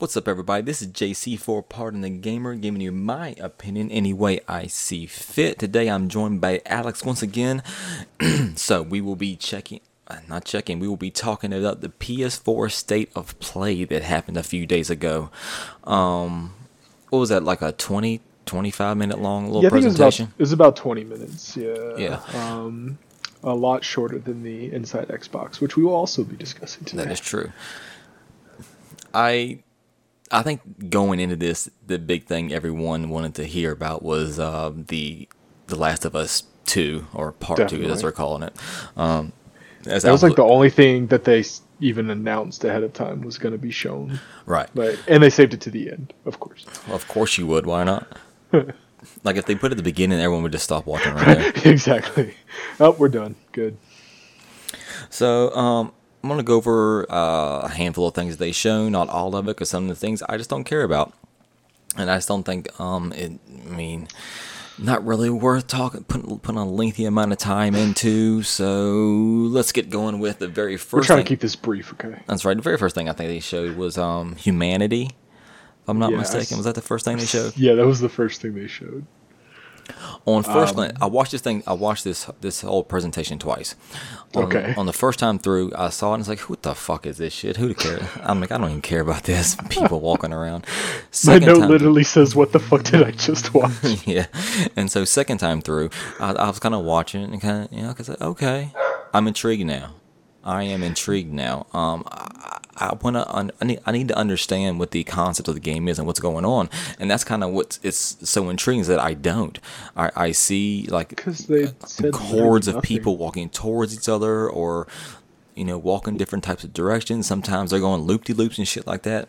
What's up, everybody? This is JC4 Pardon the Gamer, giving you my opinion any way I see fit. Today I'm joined by Alex once again. so we will be checking, uh, not checking, we will be talking about the PS4 state of play that happened a few days ago. Um, what was that, like a 20, 25 minute long little yeah, think it was, about, presentation? it was about 20 minutes. Yeah. Yeah. Um, a lot shorter than the Inside Xbox, which we will also be discussing today. That is true. I I think going into this, the big thing everyone wanted to hear about was uh, the The Last of Us Two or Part Two, as Definitely. they're calling it. Um, that was like the only thing that they even announced ahead of time was going to be shown. right. But and they saved it to the end, of course. Well, of course you would. Why not? like if they put it at the beginning, everyone would just stop watching right there. exactly. Oh, we're done. Good. So um, I'm gonna go over uh, a handful of things they show, not all of it, because some of the things I just don't care about, and I just don't think um, it. I mean, not really worth talking, putting putting a lengthy amount of time into. So let's get going with the very 1st We're trying thing. to keep this brief, okay? That's right. The very first thing I think they showed was um, humanity. If I'm not Yeah, mistaken, was that the first thing they showed? Yeah, that was the first thing they showed. On first Um, glance, I watched this thing. I watched this this whole presentation twice. On, Okay. On the first time through, I saw it and it's like, "Who the fuck is this shit? Who to care?" I'm like, I don't even care about this. People walking around. My note time- literally says, "What the fuck did I just watch?" yeah. And so second time through, I, I was kind of watching it and kind of, you know, cause like, okay, I'm intrigued now. I am intrigued now. Um, I, I want to, un- I need, I need to understand what the concept of the game is and what's going on, and that's kind of what it's so intriguing is that I don't. I, I see like they uh, said hordes of people walking towards each other, or you know, walking different types of directions. Sometimes they're going loop de loops and shit like that.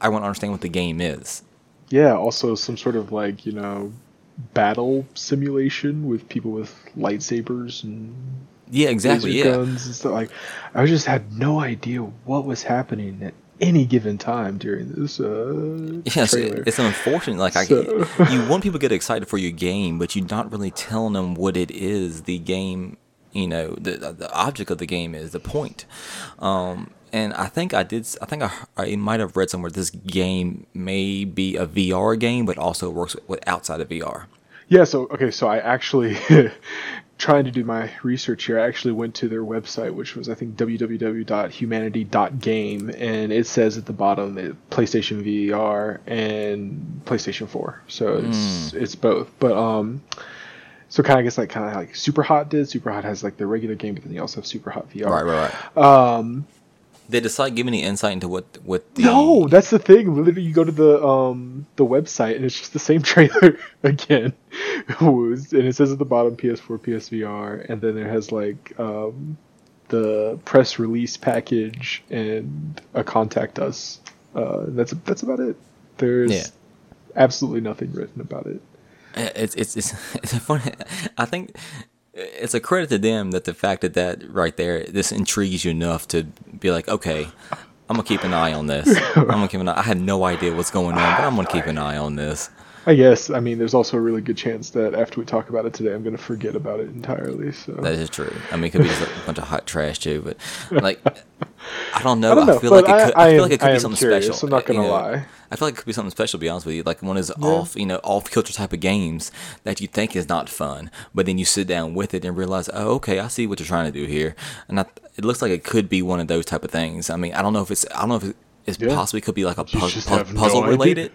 I want to understand what the game is. Yeah, also some sort of like, you know, battle simulation with people with lightsabers and Yeah, exactly. Yeah. guns and stuff. Like, I just had no idea what was happening at any given time during this uh, Yes, trailer. it's unfortunate. Like I, you want people to get excited for your game, but you're not really telling them what it is. The game, you know, the the object of the game is the point. Um, and I think I did. I think I, I might have read somewhere this game may be a VR game, but also works with outside of VR. Yeah, so okay, so I actually trying to do my research here. I actually went to their website, which was I think www.humanity.game, and it says at the bottom PlayStation VR and PlayStation 4. So it's it's both. But um so kind of guess like kind of like Super Hot did. Super Hot has like the regular game, but then you also have Super Hot VR. Right, right, right. Um, They decide give any insight into what what the no, that's the thing. Literally, you go to the um the website and it's just the same trailer again, and it says at the bottom PS4, PSVR, and then it has like um the press release package and a contact us. Uh, that's that's about it. There's Yeah. absolutely nothing written about it. it's it's it's, it's a funny. I think it's a credit to them that the fact that that right there this intrigues you enough to be like, okay, I'm gonna keep an eye on this. I'm gonna keep an eye. I had no idea what's going on, but I'm gonna keep an eye on this. I guess. I mean, there's also a really good chance that after we talk about it today, I'm going to forget about it entirely. So That is true. I mean, it could be just a bunch of hot trash too, but like, I don't know. I don't know, feel like it could. I, I- I feel like it could I be something curious, special. I'm not uh, gonna you know. lie. I feel like it could be something special. To be honest with you, like one of those Yeah. off, you know, off kilter type of games that you think is not fun, but then you sit down with it and realize, oh, okay, I see what you're trying to do here, and I, it looks like it could be one of those type of things. I mean, I don't know if it's, I don't know if it, it's Yeah. possibly could be like a pu- pu- have no puzzle related.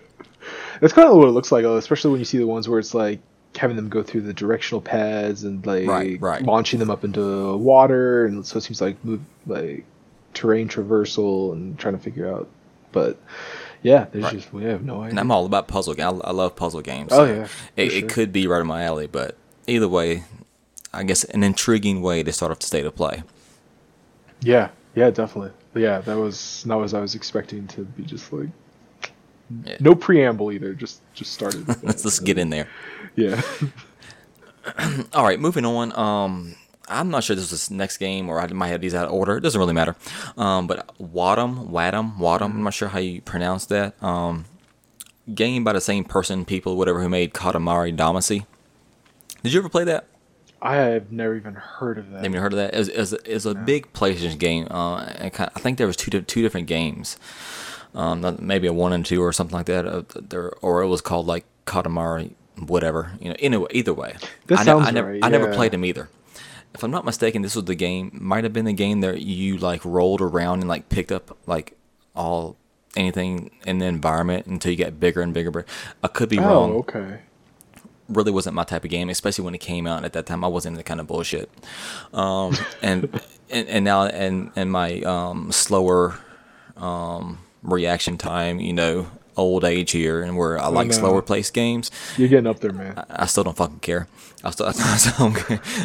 That's kind of what it looks like, especially when you see the ones where it's like having them go through the directional pads and like Right, right. launching them up into water, and so it seems like move like terrain traversal and trying to figure out. But yeah, there's Right. just we have no And idea. I'm all about puzzle. I, I love puzzle games. Oh, so yeah, it, sure. it could be right in my alley, but either way, I guess an intriguing way to start off the state of play. Yeah, yeah, definitely. Yeah, that was not what I was expecting to be. Just like Yeah. no preamble either. Just just started. Let's let's get in there. Yeah. All right, moving on. Um, I'm not sure this was the next game, or I might have these out of order. It doesn't really matter. Um, but Wattam, Wattam, Wattam. I'm not sure how you pronounce that. Um, game by the same person, people, whatever, who made Katamari Damacy. Did you ever play that? I have never even heard of that. You heard of that? It was, it was, it was a big PlayStation game. Uh, I think there was two two different games. Um, maybe a one and two or something like that. Uh, there, or it was called like Katamari, whatever. You know, anyway, either way, That I, sounds I never, right, I never played them either. If I'm not mistaken, this was the game. Might have been the game that you like rolled around and like picked up like all anything in the environment until you get bigger and bigger. I could be wrong Oh, okay. really wasn't my type of game, especially when it came out. At that time, I wasn't into kind of bullshit. Um, and, and and now and and my um, slower um, reaction time, you know, old age here, and where I like slower paced games. You're getting up there, man. I still don't fucking care. I still, I still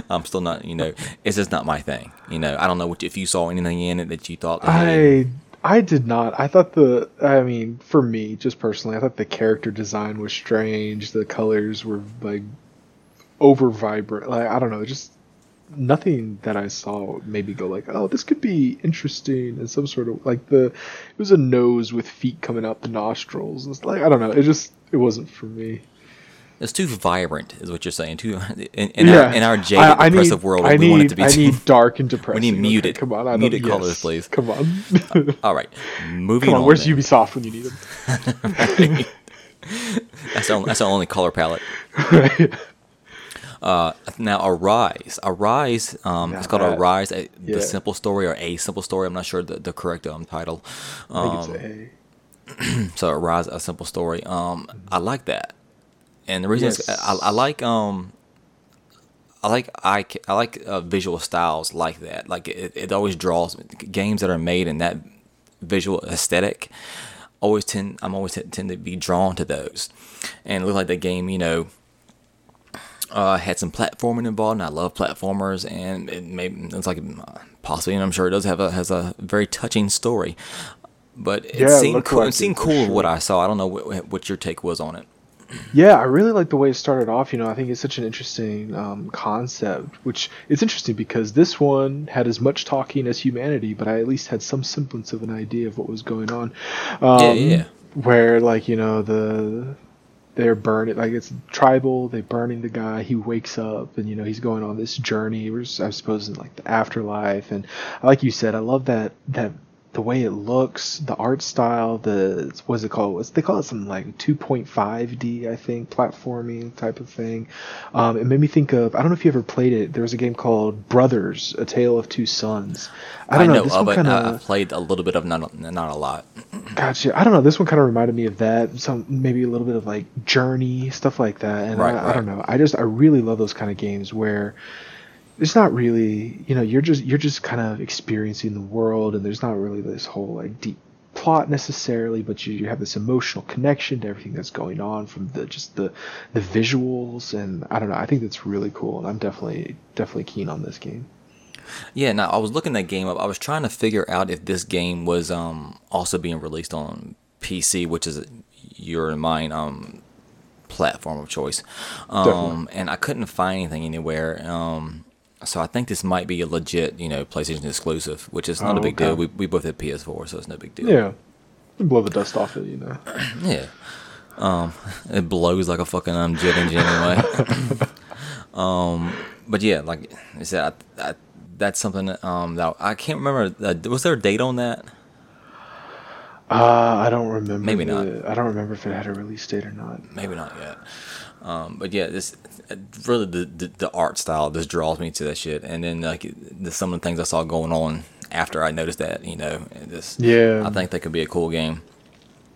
I'm still not, you know, it's just not my thing. You know, I don't know what if you saw anything in it that you thought. that, hey, I I did not. I thought the. I mean, for me, just personally, I thought the character design was strange. The colors were like over vibrant. Like I don't know, just nothing that I saw made me go like, oh, this could be interesting. And some sort of like the. It was a nose with feet coming out the nostrils. It's like I don't know. It just it wasn't for me. it's too vibrant, is what you're saying. Too in, in our in our jaded, I- I depressive need- world, I we need, want it to be. I too- need dark and depressing. We need okay? muted- Come on, I muted yes, colors, please. Come on. All right, moving Come on, on. where's then. Ubisoft when you need them? That's the, that's the only color palette. right. Uh, now, Arise. Arise, um, it's called that- Arise, a, yeah. the simple story or a simple story. I'm not sure the, the correct um, title. I think Um, it's A. so Arise, a simple story. Um, I like that, and the reason is Yes. I, I like um, I like I, I like uh, visual styles like that. Like it, it always draws games that are made in that visual aesthetic. Always tend I'm always t- tend to be drawn to those, and it looked like the game. You know, uh, had some platforming involved, and I love platformers, and it maybe it's like possibly, and I'm sure it does have a has a very touching story. But it Yeah, it seemed looked cool. like it seemed it, cool what. I saw. I don't know what, what your take was on it. Yeah, I really like the way it started off. You know, I think it's such an interesting um, concept. Which it's interesting because this one had as much talking as humanity, but I at least had some semblance of an idea of what was going on. Um, Yeah, yeah. Where like you know the they're burning like it's tribal. They're burning the guy. He wakes up and you know he's going on this journey. We're suppose in like the afterlife. And like you said, I love that that the way it looks, the art style, the what's it called? What's they call it? Something like 2.5D, I think, platforming type of thing. Um, it made me think of. I don't know if you ever played it. There was a game called Brothers: A Tale of Two Sons. I don't know. This of one it. kind I, I of. played a little bit of not not a lot. Gotcha. I don't know. This one kind of reminded me of that. Some maybe a little bit of like Journey stuff like that. And Right, I, I don't know. I just I really love those kind of games where it's not really you know you're just you're just kind of experiencing the world and there's not really this whole like deep plot necessarily but you, you have this emotional connection to everything that's going on from the just the the visuals and i don't know i think that's really cool and i'm definitely definitely keen on this game Yeah, now I was looking that game up. I was trying to figure out if this game was um also being released on PC, which is your and mine um platform of choice. Um and I couldn't find anything anywhere. Um so I think this might be a legit, you know, PlayStation exclusive, which is not Oh, a big okay. deal. We we both have PS4, so it's no big deal. yeah blow the dust off it you know Yeah. Um, it blows like a fucking um, jet engine anyway. um, but yeah, like I said, I, I, that's something that, um that I can't remember. Uh, was there a date on that? uh i don't remember Maybe not. i don't remember if it had a release date or not Maybe not yet. Um, but yeah, this really the, the the art style just draws me to that shit. And then like the, some of the things I saw going on after I noticed that, you know, just Yeah. I think that could be a cool game.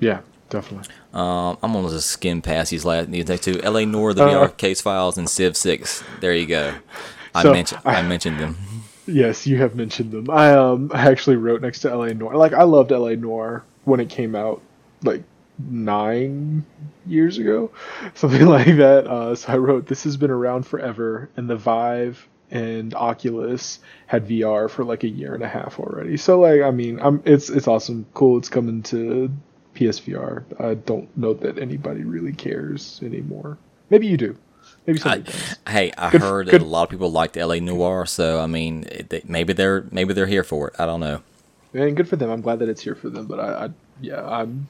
yeah definitely Um, I'm gonna just skim past these last these next two. L.A. Noire, the Uh, VR case files, and Civ Six. There you go. I So, mentioned I, I- mentioned them. Yes, you have mentioned them. I um I actually wrote next to LA Noire. Like I loved LA Noire when it came out like 9 years ago, something like that. Uh so I wrote this has been around forever and the Vive and Oculus had VR for like a year and a half already. So like I mean, I'm it's it's awesome. Cool it's coming to PSVR. I don't know that anybody really cares anymore. Maybe you do. Maybe I, does. hey, I Good- heard good- that a lot of people liked L.A. Noire, so I mean, it, maybe they're maybe they're here for it. I don't know. And good for them. I'm glad that it's here for them. But I, I yeah, I'm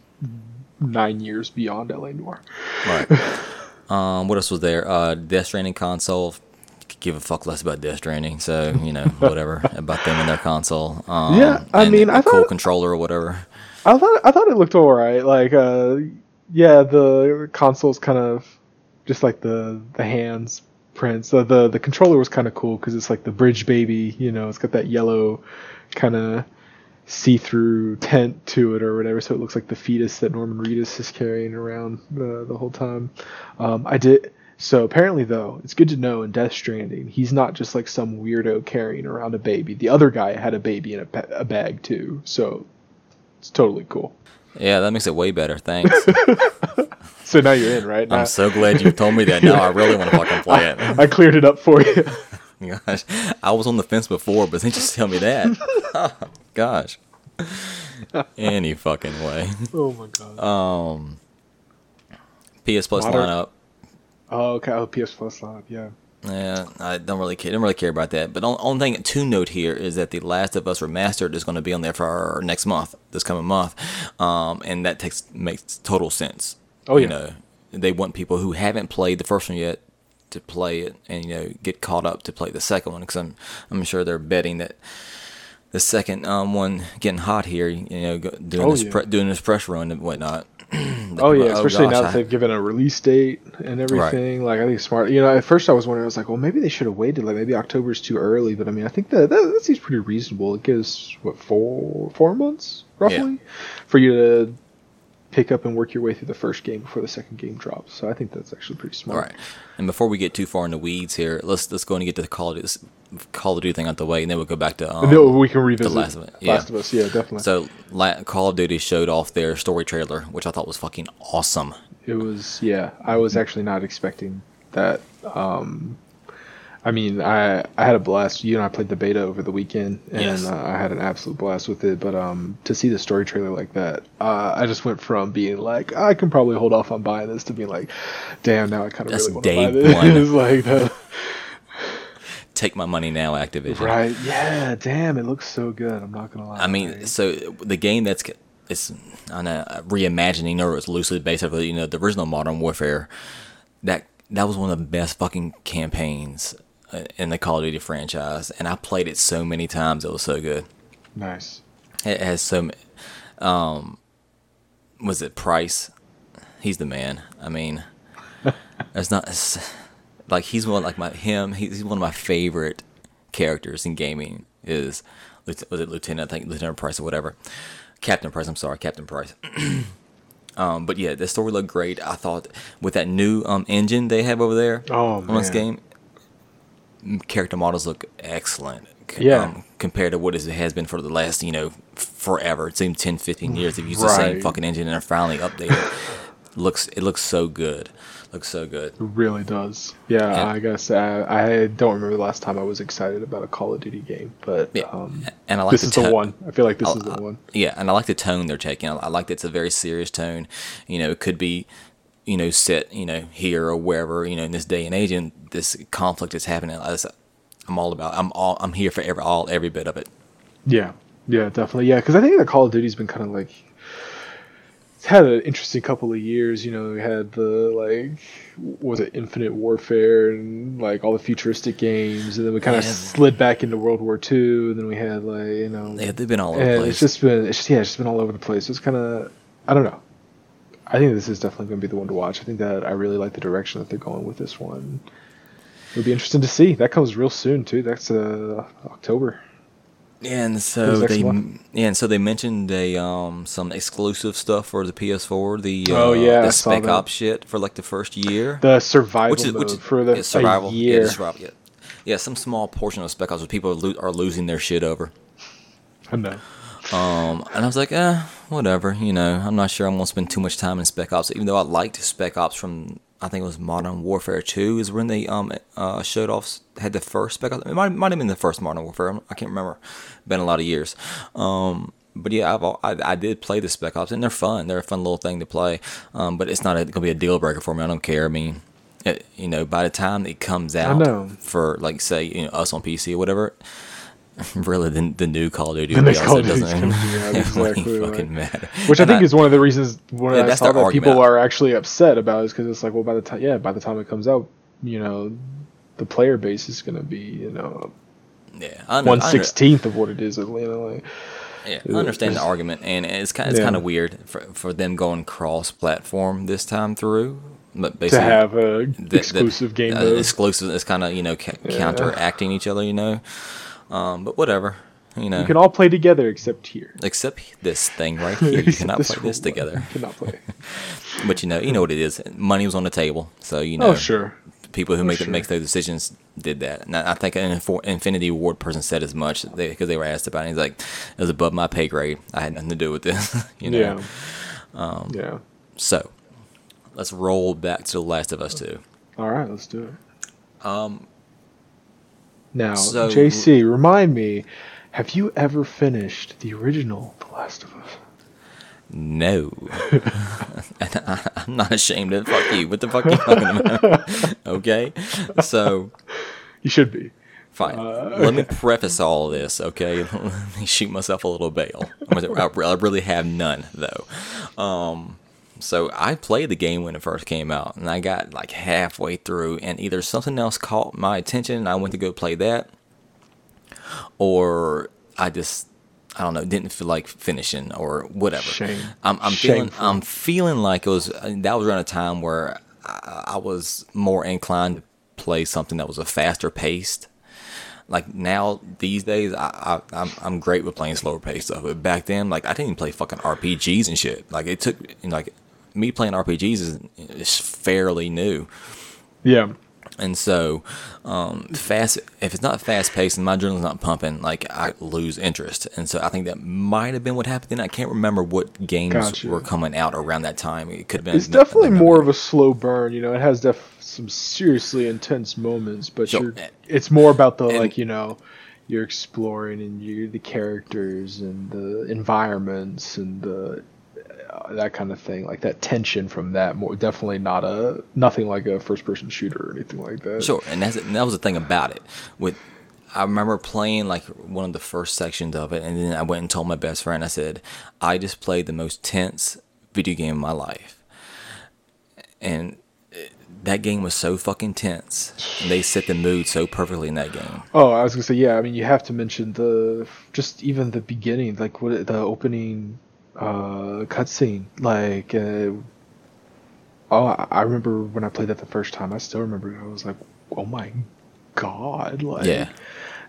nine years beyond LA Noire. Right. um, what else was there? Uh, Death Stranding console. Give a fuck less about Death Stranding, so you know whatever about them and their console. Um, Yeah, I mean, a I cool thought- controller or whatever. I thought I thought it looked alright. Like, uh, yeah, the console's kind of just like the the hands prints. The, the controller was kind of cool because it's like the bridge baby. You know, it's got that yellow kind of see-through tent to it or whatever, so it looks like the fetus that Norman Reedus is carrying around the the whole time. Um, I did. So apparently, though, it's good to know in Death Stranding, he's not just like some weirdo carrying around a baby. The other guy had a baby in a, pa- a bag too, so it's totally cool. Yeah, that makes it way better. Thanks. So now you're in, right? Now, I'm so glad you told me that. Now I really want to fucking play it. I cleared it up for you. Gosh, I was on the fence before, but then just tell me that. Gosh. Any fucking way. oh my god. Um, PS Plus Modern- lineup. oh, okay. Oh, PS Plus lineup. Yeah. Yeah, I don't really care. Don't really care about that. But the only thing to note here is that the Last of Us remastered is going to be on there for our next month, this coming month, um, and that takes makes total sense. Oh, yeah. You know, they want people who haven't played the first one yet to play it, and you know, get caught up to play the second one because I'm I'm sure they're betting that the second um, one getting hot here, you know, doing Oh, this yeah. pre- doing this press run and whatnot. Oh yeah, especially gosh, now I- that they've given a release date and everything. Like I think smart. You know, at first I was wondering, I was like, well, maybe they should have waited. Like maybe October's too early. But I mean, I think that that, that seems pretty reasonable. It gives what four four months roughly for you to pick up and work your way through the first game before the second game drops. So I think that's actually pretty smart. right. And before we get too far in the weeds here, let's let's go and get to the Call of Duty, Call of Duty thing out the way, and then we'll go back to um, then we can revisit Last of Us, Last yeah. of Us. Yeah, definitely. So La- Call of Duty showed off their story trailer, which I thought was fucking awesome. It was yeah. I was actually not expecting that. Um, I mean, I I had a blast. You and I played the beta over the weekend, and Yes. uh, I had an absolute blast with it. But um, to see the story trailer like that, uh, I just went from being like, I can probably hold off on buying this, to being like, damn, now I kind of really want to buy this. one. It's like that. Take my money now, Activision. right? Yeah. Damn, it looks so good. I'm not gonna lie. I mean, so the game that's it's on a reimagining or it's loosely based off of you know the original Modern Warfare. That that was one of the best fucking campaigns uh, in the Call of Duty franchise, and I played it so many times. It was so good. nice. It has so. Um, was it Price? He's the man. I mean, it's not it's, like he's one like my him. He's one of my favorite characters in gaming. Is was it Lieutenant? I think Lieutenant Price or whatever. Captain Price. I'm sorry, Captain Price. um, but yeah, the story looked great. I thought with that new um engine they have over there Oh, on this game, character models look excellent. Yeah. compared to what it has been for the last, you know, forever. It seemed 10, 15 years. They've used the same fucking engine and they're finally updated. looks it looks so good. Looks so good. It really does. Yeah, Yeah. I guess uh, I don't remember the last time I was excited about a Call of Duty game, but Yeah. um, and I like this the is the one. I feel like this I- is the I- one. Yeah, and I like the tone they're taking. I, I like that it's a very serious tone. You know, it could be, you know, set, you know, here or wherever, you know, in this day and age, and this conflict is happening. I'm all about. I'm all. I'm here for every all every bit of it. Yeah, yeah, definitely. Yeah, because I think the Call of Duty's been kind of like it's had an interesting couple of years. You know, we had the like was it Infinite Warfare and like all the futuristic games, and then we kind of Yeah. slid back into World War II, and then we had like you know, Yeah, they've been all over the place. it's just been it's just yeah, it's just been all over the place. It's kind of I don't know. I think this is definitely going to be the one to watch. I think that I really like the direction that they're going with this one. It'll be interesting to see. That comes real soon too. That's uh, October. And so they, yeah, and so they mentioned they um some exclusive stuff for the PS4. The uh, Oh, yeah, the saw Spec. Ops shit for like the first year, The survival which is mode which is for the yeah, survival. a Yeah, year. the survival. Yeah, yeah, some small portion of Spec Ops where people are, lo- are losing their shit over. I know. Um, and I was like, eh, whatever. You know, I'm not sure I'm gonna spend too much time in Spec Ops, even though I liked Spec Ops from I think it was Modern Warfare Two is when they um uh showed off had the first Spec Ops. It might might have been the first Modern Warfare. I'm- can't remember. Been a lot of years. Um, but yeah, I've I, I did play the Spec Ops and they're fun. They're a fun little thing to play. Um, but it's not a, gonna be a deal breaker for me. I don't care. I mean. It, you know, by the time it comes out for like say you know us on PC or whatever, really the, the new Call of Duty The next Call of it Duty's doesn't out, exactly, right. fucking matter. Which I And think is one of the reasons when Yeah, I saw that people are actually upset about is because it's like, well, by the time yeah, by the time it comes out, you know, the player base is going to be you know yeah, I one I sixteenth of what it is. Know, like, Yeah, I understand the argument, and it's kind it's Yeah. kind of weird for for them going cross platform this time through. But basically, to have a the- the- exclusive game uh, exclusive is kind of you know ca- Yeah. counteracting each other, you know. Um, but whatever, you know. You can all play together except here. except this thing right here, you cannot play this together. You cannot play. But you know, you know what it is. Money was on the table, so you know. oh sure. people who Oh, make sure. make those decisions did that. And I I think an Infinity Ward person said as much because they, were asked about it. He's like, "It was above my pay grade. I had nothing to do with this." you know. Yeah. Um, yeah. So, let's roll back to The Last of Us Two. All right, let's do it. Um, Now, So- JC, remind me, have you ever finished the original The Last of Us? no, and I, I'm not ashamed of it. Fuck you. What the fuck are you talking about? okay, so You should be. Fine. Uh, Let me preface all of this, okay? Let me shoot myself a little bail. I I really have none, though. Um, so I played the game when it first came out, and I got like halfway through, and either something else caught my attention, and I went to go play that, or I just, I don't know, didn't feel like finishing or whatever. Shame. I'm, I'm feeling. I'm feeling like it was uh, that was around a time where I, I was more inclined to play something that was a faster paced like now these days I, I I'm I'm great with playing slower paced stuff. But back then, like I didn't even play fucking RPGs and shit. Like it took you know, like me playing RPGs is is fairly new. Yeah. And so, um, fast if it's not fast paced and my adrenaline's not pumping, like I lose interest. And so I think that might have been what happened. Then I can't remember what games Gotcha. were coming out around that time. It could have been. It's definitely more of a slow burn. You know, it has def- some seriously intense moments, but So, you're, it's more about the and- like you know, you're exploring and you're the characters and the environments and the uh, that kind of thing. Like that tension from that. More definitely not a nothing like a first person shooter or anything like that. Sure, and that's and that was the thing about it. With I remember playing like one of the first sections of it, and then I went and told my best friend. I said, "I just played the most tense video game of my life," and that game was so fucking tense. And they set the mood so perfectly in that game. Oh, I was gonna say yeah. I mean, you have to mention the just even the beginning, like what the opening uh cutscene. Like, uh, oh, I remember when I played that the first time. I still remember. I was like, oh my god! Like, Yeah.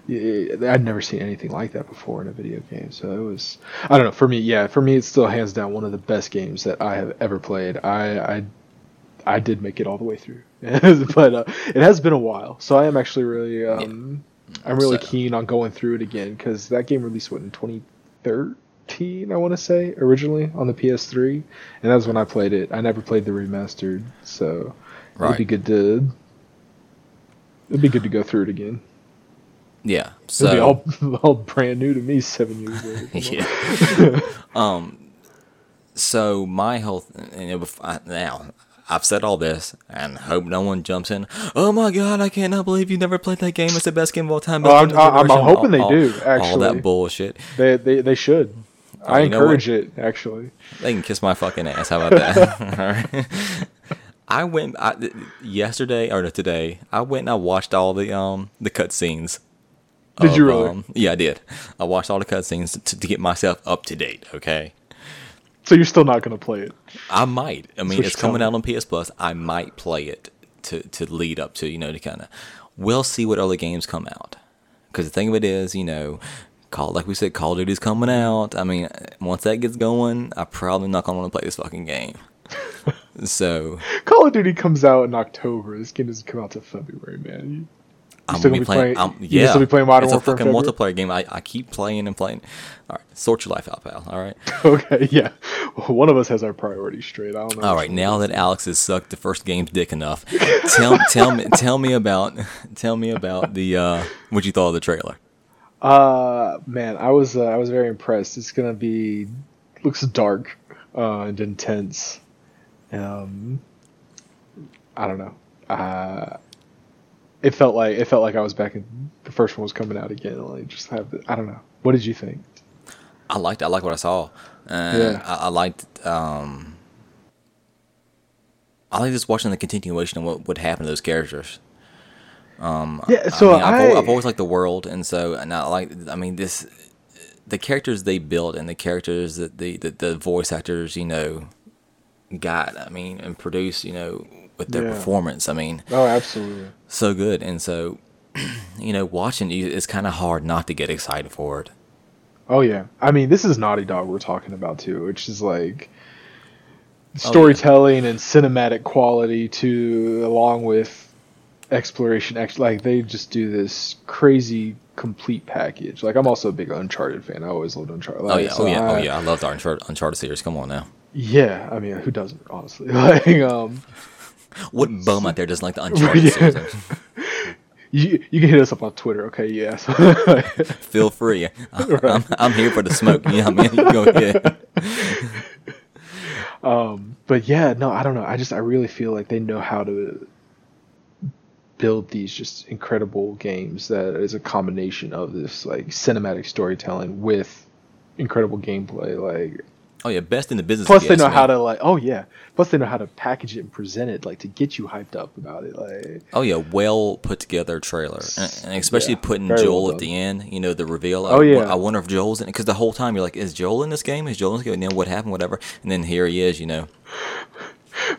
yeah, I'd never seen anything like that before in a video game. So it was, I don't know. For me, yeah, for me, it's still hands down one of the best games that I have ever played. I, I, I did make it all the way through, but uh, it has been a while. So I am actually really, um, I'm really So- keen on going through it again because that game released what in 2013, I want to say, originally on the PS3, and that was when I played it. I never played the remastered, so it'd be good to. It'd be good to go through it again. Yeah. It'll be So all, all brand new to me seven years later. yeah. um. So my whole and it was, I- now I've said all this and hope no one jumps in. Oh my god! I cannot believe you never played that game. It's the best game of all time. Oh, I'm- I'm- I'm version." hoping they All- do, all actually. that bullshit. They, they they should. I Oh, you know encourage it actually. They can kiss my fucking ass. How about that? All right. I went I, yesterday or today. I went and I watched all the um the cutscenes. Did of, you really? Um, yeah, I did. I watched all the cutscenes to, to get myself up to date. Okay. So you're still not gonna play it. I might. I mean, it's coming out on PS Plus. I might play it to to lead up to you know to kind of. We'll see what other games come out. Because the thing of it is, you know, call like we said, Call of Duty's coming out. I mean, once that gets going, I probably not gonna want to play this fucking game. so Call of Duty comes out in October. This game doesn't come out till February, man. You, I'm still gonna be playing. playing- I'm, you yeah, still be playing Modern it's Warfare a fucking multiplayer game. I, I keep playing and playing. All right, sort your life out, pal. All right. okay, yeah. One of us has our priorities straight. I don't know. All right, now that Alex has sucked the first game's dick enough, tell tell me tell me about tell me about the uh, what you thought of the trailer. Uh, man, I was uh, I was very impressed. It's gonna be looks dark uh, and intense. Um, I don't know. Uh, it felt like it felt like I was back in the first one was coming out again. Like just have the, I don't know. What did you think? I liked I liked what I saw. Uh, Yeah. I, I liked um, I like just watching the continuation of what would happen to those characters. Um, Yeah, so I mean, I've, al- I- I've always liked the world, and so and I like. I mean, this the characters they built and the characters that the, the the voice actors you know got. I mean, and produced you know with their Yeah. performance. I mean, Oh, absolutely. so good. And so, you know, watching you, it's kind of hard not to get excited for it. Oh yeah. I mean, this is Naughty Dog we're talking about too, which is like yeah. storytelling and cinematic quality to along with exploration ex- like they just do this crazy complete package. Like I'm also a big Uncharted fan. I always loved Uncharted. Oh yeah, so oh yeah, I- oh yeah. I love the Uncharted, Uncharted series. Come on now. Yeah, I mean, who doesn't honestly? Like um What bum out there doesn't like the Uncharted Yeah. series? you you can hit us up on Twitter, okay? Yeah. So, Feel free. I'm, I'm here for the smoke. Yeah, I mean, go ahead. Um, but yeah, no, I don't know. I just I really feel like they know how to build these just incredible games that is a combination of this like cinematic storytelling with incredible gameplay. Like Oh yeah, best in the business. plus they know how to like oh yeah. Plus they know how to package it and present it like to get you hyped up about it. Like Oh yeah, well put together trailer, and, and especially Yeah, putting Joel well at the end. You know the reveal. Oh, I, yeah. I wonder if Joel's in it because the whole time you're like, is Joel in this game? Is Joel in this game? And then what happened? Whatever. And then here he is. You know.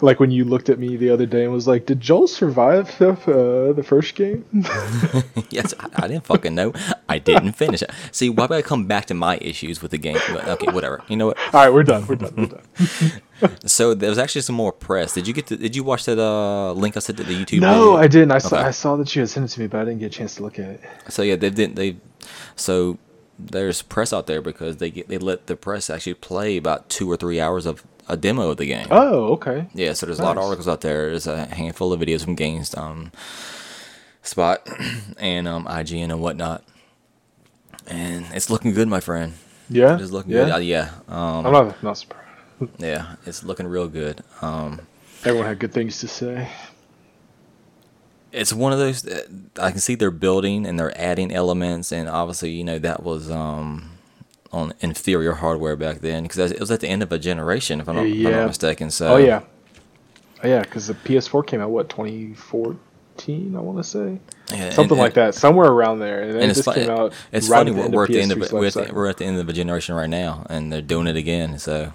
Like when you looked at me the other day and was like, "Did Joel survive the uh, the first game?" yes, I, I didn't fucking know. I didn't finish it. See, why would I come back to my issues with the game? Okay, whatever. You know what? All right, we're done. We're done. We're done. So there was actually some more press. Did you get? To, did you watch that uh, link I sent to the YouTube? no, video? I didn't. I saw I saw that you had sent it to me, but I didn't get a chance to look at it. So yeah, they didn't. They so there's press out there because they get, they let the press actually play about two or three hours of a demo of the game. Oh, okay. Yeah, so there's a lot of articles out there. There's a handful of videos from Games um, Spot and um, IGN and whatnot, and it's looking good, my friend. Yeah. It's looking yeah. good. Uh, yeah, um, I'm not not surprised. yeah, it's looking real good. Um, Everyone had good things to say. it's one of those that I can see they're building and they're adding elements, and obviously, you know, that was um, on inferior hardware back then because it was at the end of a generation, if I'm not, if I'm not mistaken. So, oh yeah. Oh yeah, because the PS4 came out what 2014, I want to say, Yeah, something and- like that, somewhere around there. And, And it just came out. It's right funny. at We're, at the end of PS3's. We're at the, we're at the end of a generation right now, and they're doing it again. So,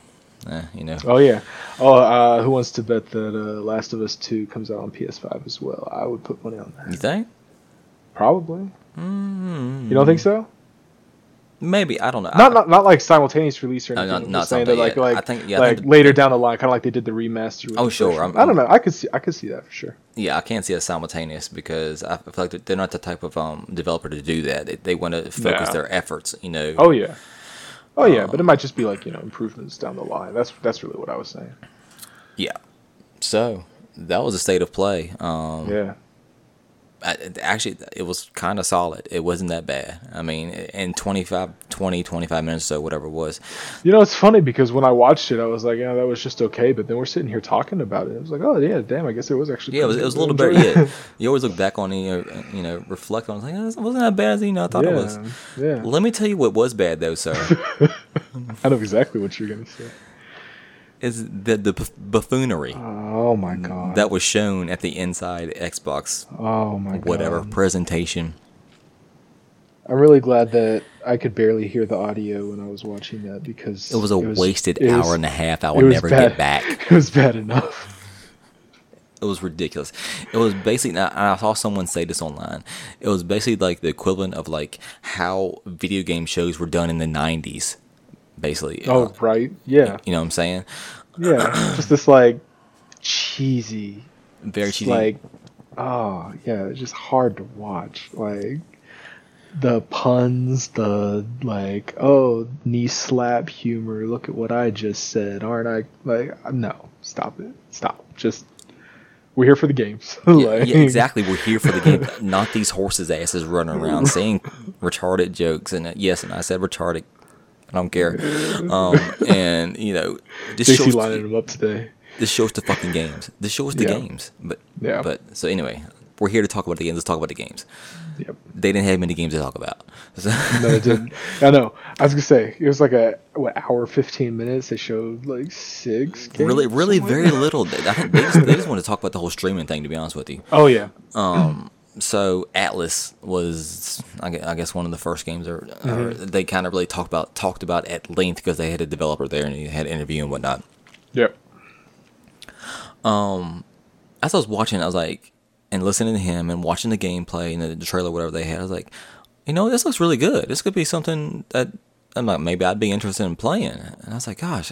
eh, you know. Oh yeah. Oh, uh, who wants to bet that uh, Last of Us 2 comes out on PS5 as well? I would put money on that. you think? Probably. Mm, You don't think so? Maybe I don't know. Not I, not not like simultaneous release or No, anything. not- I'm not saying that like yet. like I think- yeah, like think- later down the line, kind of like they did the remaster. Oh, the sure. I'm- I don't know. I could see I could see that for sure. yeah, I can't see it simultaneous because I feel like they're not the type of um, developer to do that. They, they want to focus their efforts. You know. Oh yeah. Oh yeah, Uh, but it might just be like you know improvements down the line. That's that's really what I was saying. Yeah. So that was a state of play. Um, Yeah. I, actually, it was kind of solid. It wasn't that bad. I mean, in 25, 20, 25 minutes or so, whatever it was. You know, it's funny because when I watched it, I was like, yeah, that was just okay. But then we're sitting here talking about it. It was like, oh yeah, damn. I guess it was actually. Yeah, it was, it was a little I bit. Yeah, you always look back on it, you know, you know, reflect on. it. Like, "Oh, it wasn't that bad as you know I thought it was. yeah, yeah. Let me tell you what was bad though, sir. I know exactly what you're gonna say. Is the the buffoonery Oh my god. that was shown at the inside Xbox Oh my god. whatever presentation. I'm really glad that I could barely hear the audio when I was watching that because It was a wasted it was- hour and a half. I would never bad. get back. It was bad enough. It was ridiculous. It was basically. and I saw someone say this online. It was basically like the equivalent of like how video game shows were done in the '90s. Basically. Oh Uh, right, yeah, you know what I'm saying? yeah. just this like cheesy, Very cheesy. Like, oh yeah, it's just hard to watch. Like the puns, the like, oh knee slap humor. Look at what I just said, aren't I? Like, no, stop it, stop. Just we're here for the games. Yeah, Like- yeah, exactly. We're here for the game, not these horses' asses running around saying retarded jokes. And uh, yes, and I said retarded. I don't care. Um, and you know, this JC shows lining them up today. this shows the fucking games. This shows the Yeah. games. But Yeah. but so anyway, we're here to talk about the games. Let's talk about the games. Yep. They didn't have many games to talk about. So- No, it didn't. I know. I was gonna say it was like a what hour fifteen minutes. They showed like six. Games, really, really, like very little. I think they just, they just want to talk about the whole streaming thing. To be honest with you, Oh yeah. um, so Atlas was, I guess, one of the first games or, or mm-hmm. they kind of really talked about talked about at length because they had a developer there and he had an interview and whatnot. Yep. Um, as I was watching, I was like, and listening to him and watching the gameplay and the, the trailer, whatever they had, I was like, you know, this looks really good. This could be something that I'm like, maybe I'd be interested in playing. And I was like, gosh,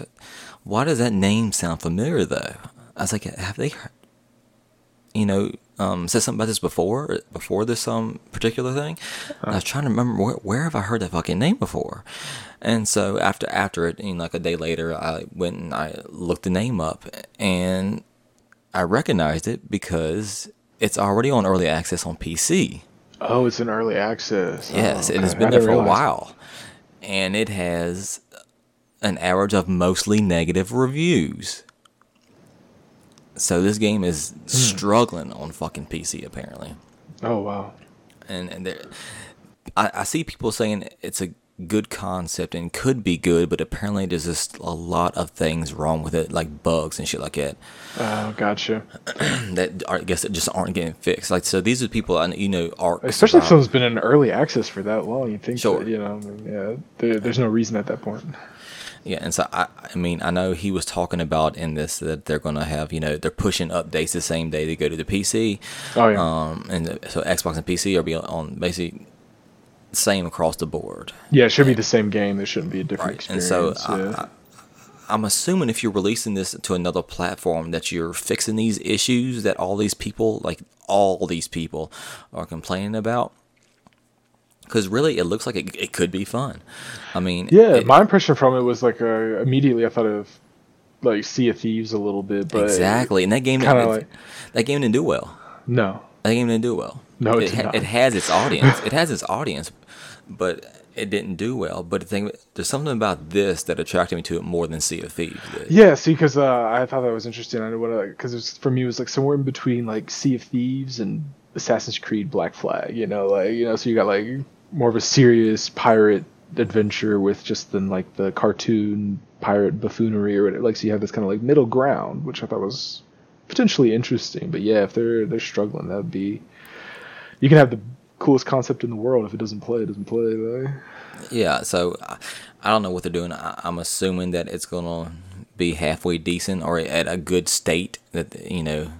why does that name sound familiar though? I was like, have they, heard- you know, um, said something about this before before this um particular thing? And I was trying to remember where, where have I heard that fucking name before? And so after after it, you know, like a day later, I went and I looked the name up and I recognized it because it's already on early access on PC. Oh, it's an early access. Yes, oh, it has been there for a while. And it has an average of mostly negative reviews. So this game is Hmm. struggling on fucking PC apparently. Oh wow. And and there I, I see people saying it's a good concept and could be good, but apparently there's just a lot of things wrong with it, like bugs and shit like that. Oh, gotcha. that are, I guess that just aren't getting fixed. Like so, these are people I you know are Especially if someone's been in early access for that long, you think Sure. that, you know, I mean, yeah, there, there's no reason at that point. Yeah. And so I I mean I know he was talking about in this that they're gonna have you know they're pushing updates the same day they go to the PC. Oh yeah. Um, and the- so Xbox and PC are be on basically same across the board. yeah, it should be the same game. There shouldn't be a different Right, and experience. so I- yeah. I'm assuming if you're releasing this to another platform that you're fixing these issues that all these people, like all these people, are complaining about. Because really, it looks like it, it could be fun. I mean, yeah, it- my impression from it was like uh, immediately I thought of like Sea of Thieves a little bit, but exactly. And that game, like- that game didn't do well. no, That game didn't do well. No, it it, did ha- not. it has its audience. it has its audience, but it didn't do well. But the thing, there's something about this that attracted me to it more than Sea of Thieves. did. Yeah, see, because uh, I thought that was interesting. I know what because it's for me it was like somewhere in between like Sea of Thieves and Assassin's Creed Black Flag. You know, like you know, so you got like more of a serious pirate adventure with just then like the cartoon pirate buffoonery or whatever. Like, so you have this kind of like middle ground, which I thought was potentially interesting. But yeah, if they're they're struggling, that would be. You can have the coolest concept in the world if it doesn't play, it doesn't play. Like. Yeah, so I, I don't know what they're doing. I'm assuming that it's gonna be halfway decent or at a good state that you know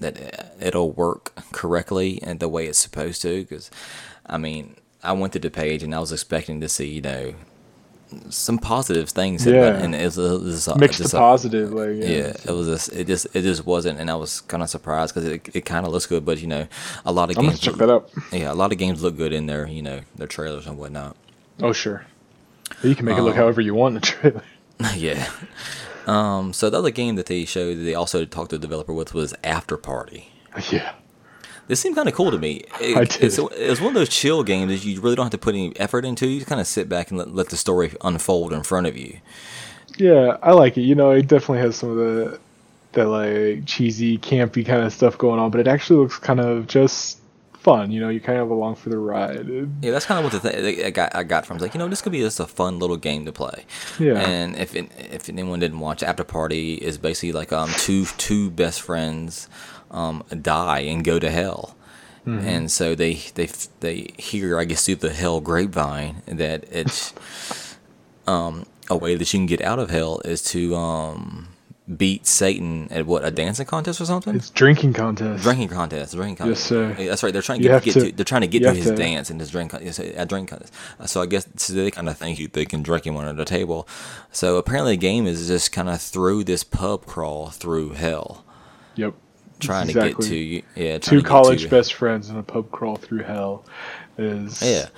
that it'll work correctly and the way it's supposed to. Because I mean, I went to the page and I was expecting to see you know some positive things, Yeah. and it was, it was uh, Mixed just to a- positive, like yeah, it was just it just it just wasn't, and I was kind of surprised because it it kind of looks good, but you know, a lot of I'm games check look- that out. Yeah, a lot of games look good in their you know their trailers and whatnot. Oh sure. You can make it Um, look however you want in the trailer. yeah. Um, so the other game that they showed that they also talked to the developer with was After Party. Yeah. This seemed kind of cool to me. It, I did. It's, it's one of those chill games that you really don't have to put any effort into. You kind of sit back and let, let the story unfold in front of you. Yeah, I like it. You know, it definitely has some of the that like cheesy, campy kind of stuff going on, but it actually looks kind of just fun. You know, you kind of along for the ride. Yeah, that's kind of what the th- I got. I got from. It's like you know, this could be just a fun little game to play. Yeah. And if it, if anyone didn't watch, After Party is basically like um two two best friends um die and go to hell. Mm-hmm. And so they they they hear, I guess, through the hell grapevine that it's um a way that you can get out of hell is to um beat Satan at what a dancing contest or something. It's drinking contest. Drinking contest, drinking contest. Yes, sir. That's right. They're trying to You get, get to- to, They're trying to get to his to- dance and his drink. A drink contest. Uh, So I guess so they kind of think you- they can drink him under the table. So apparently the game is just kind of through this pub crawl through hell, Yep. Trying Exactly. to get to you. Yeah, Two college to, best friends in a pub crawl through hell is Yeah,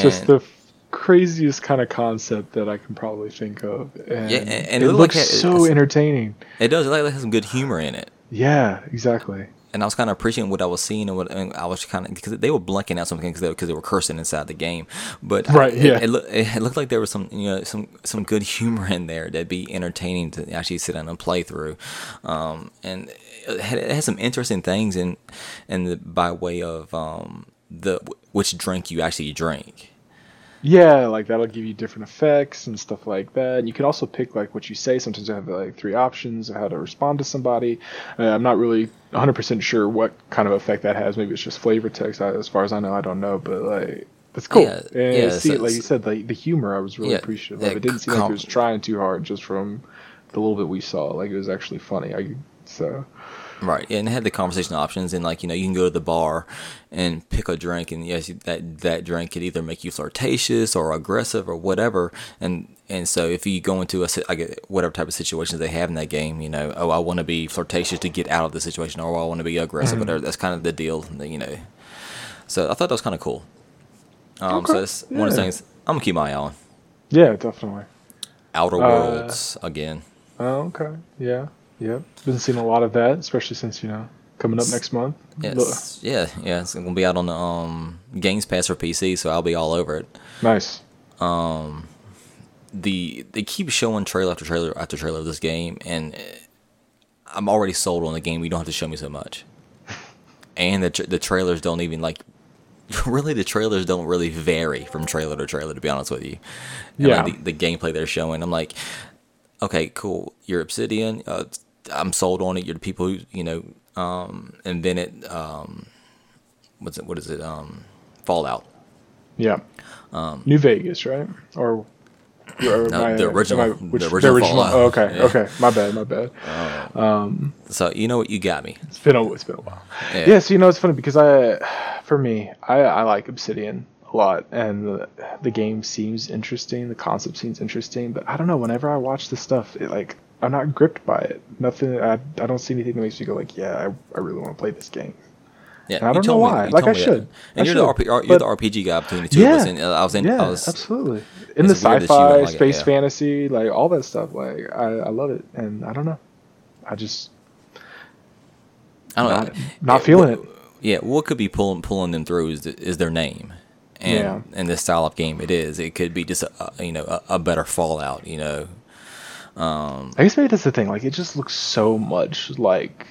just the f- craziest kind of concept that I can probably think of. And, Yeah, and- and it, it looks like so it's- entertaining. it does. It like it has some good humor in it. Yeah, exactly. and I was kind of appreciating what I was seeing and what and I was kind of because they were blanking out something because they, 'cause they were cursing inside the game, but I- Right, it, yeah. it, look, it looked like there was some you know some some good humor in there that'd be entertaining to actually sit down and play through, um, and it has some interesting things in the by way of um the which drink you actually drink. Yeah, like that'll give you different effects and stuff like that. And you can also pick like what you say. Sometimes you have like three options of how to respond to somebody. Uh, I'm not really 100% sure what kind of effect that has. Maybe it's just flavor text. I, as far as I know, I don't know. But like, that's cool. Yeah, and yeah, see, so like you said, like the humor, I was really Yeah, appreciative of. It didn't seem like it was trying too hard, just from the little bit we saw. Like it was actually funny. I so Right, and it had the conversation options, and like you know, you can go to the bar and pick a drink, and yes, that that drink could either make you flirtatious or aggressive or whatever, and and so if you go into a si- get whatever type of situations they have in that game, you know, oh, I want to be flirtatious to get out of the situation, or I want to be aggressive, whatever. That's kind of the deal, you know. So I thought that was kind of cool. Um, so Okay, that's one of the things I'm gonna keep my eye on. yeah, definitely. Outer Uh, Worlds again. Oh, okay. Yeah. Yep. Been seeing a lot of that, especially since you know coming up next month. Yes, yeah, yeah. It's gonna be out on the um, Games Pass for PC, so I'll be all over it. Nice. the they keep showing trailer after trailer after trailer of this game, and uh, I'm already sold on the game. You don't have to show me so much, and the tra- the trailers don't even like. Really, the trailers don't really vary from trailer to trailer. To be honest with you, And, like, Yeah. the, the gameplay they're showing, I'm like, okay, cool. You're Obsidian. Uh, I'm sold on it. You're the people who you know um, invented um, what's it? What is it? Um, Fallout. Yeah. New Vegas, right? Or, or Um, No, the original- the which, original Fallout. Oh, okay. Yeah. Okay. My bad. My bad. So you know what? You got me. It's been a it's been a while. Yeah. Yeah. so you know it's funny because I, for me, I I like Obsidian a lot, and the, the game seems interesting. The concept seems interesting, but I don't know. Whenever I watch this stuff, it like I'm not gripped by it. Nothing. I I don't see anything that makes me go like, yeah, I, I really want to play this game. Yeah, And I you don't know me- why. you Like, I me that. And I you're the. RP, you're the RPG guy between the two of Yeah. us. And uh, I was in. Yeah, I was, absolutely. In the it's weird that you sci-fi, like it, space yeah. fantasy, like all that stuff, like I, I love it, and I don't know, I just I don't not, know. not feeling it. Yeah, what could be pulling pulling them through is the, is their name, and Yeah. and the style of game it is. It could be just a, you know a, a better Fallout. You know, um, I guess maybe that's the thing. Like it just looks so much like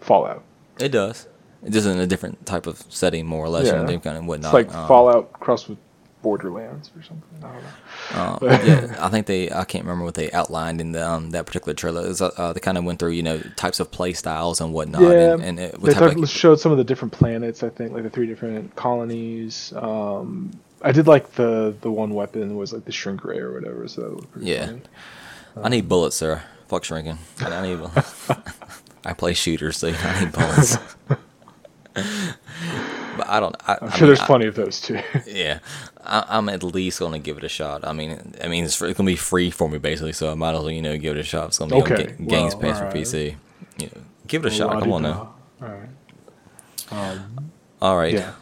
Fallout. it does. It's just in a different type of setting, more or less, Yeah. and kind of whatnot. It's like Um, Fallout crossed with Borderlands or something. I don't know. Uh, yeah, I think they. I can't remember what they outlined in the, um, that particular trailer. Was, uh, they kind of went through, you know, types of play styles and whatnot, yeah, and, and it, what they talked- of, showed some of the different planets. I think like the three different colonies. Um, I did like the the one weapon was like the shrink ray or whatever. So that pretty Yeah. I need bullets, sir. Fuck shrinking. I I need. I play shooters, so I need bullets. But I don't. I, I'm I sure mean, there's I- plenty of those too. Yeah, I, I'm at least gonna give it a shot. I mean, I mean, it's, it's gonna be free for me basically, so I might as well, you know, give it a shot. It's gonna be Okay, on Ga- Games well, Pass for. PC. You know, give it a shot. Come on now. All right. Um, All right. Yeah.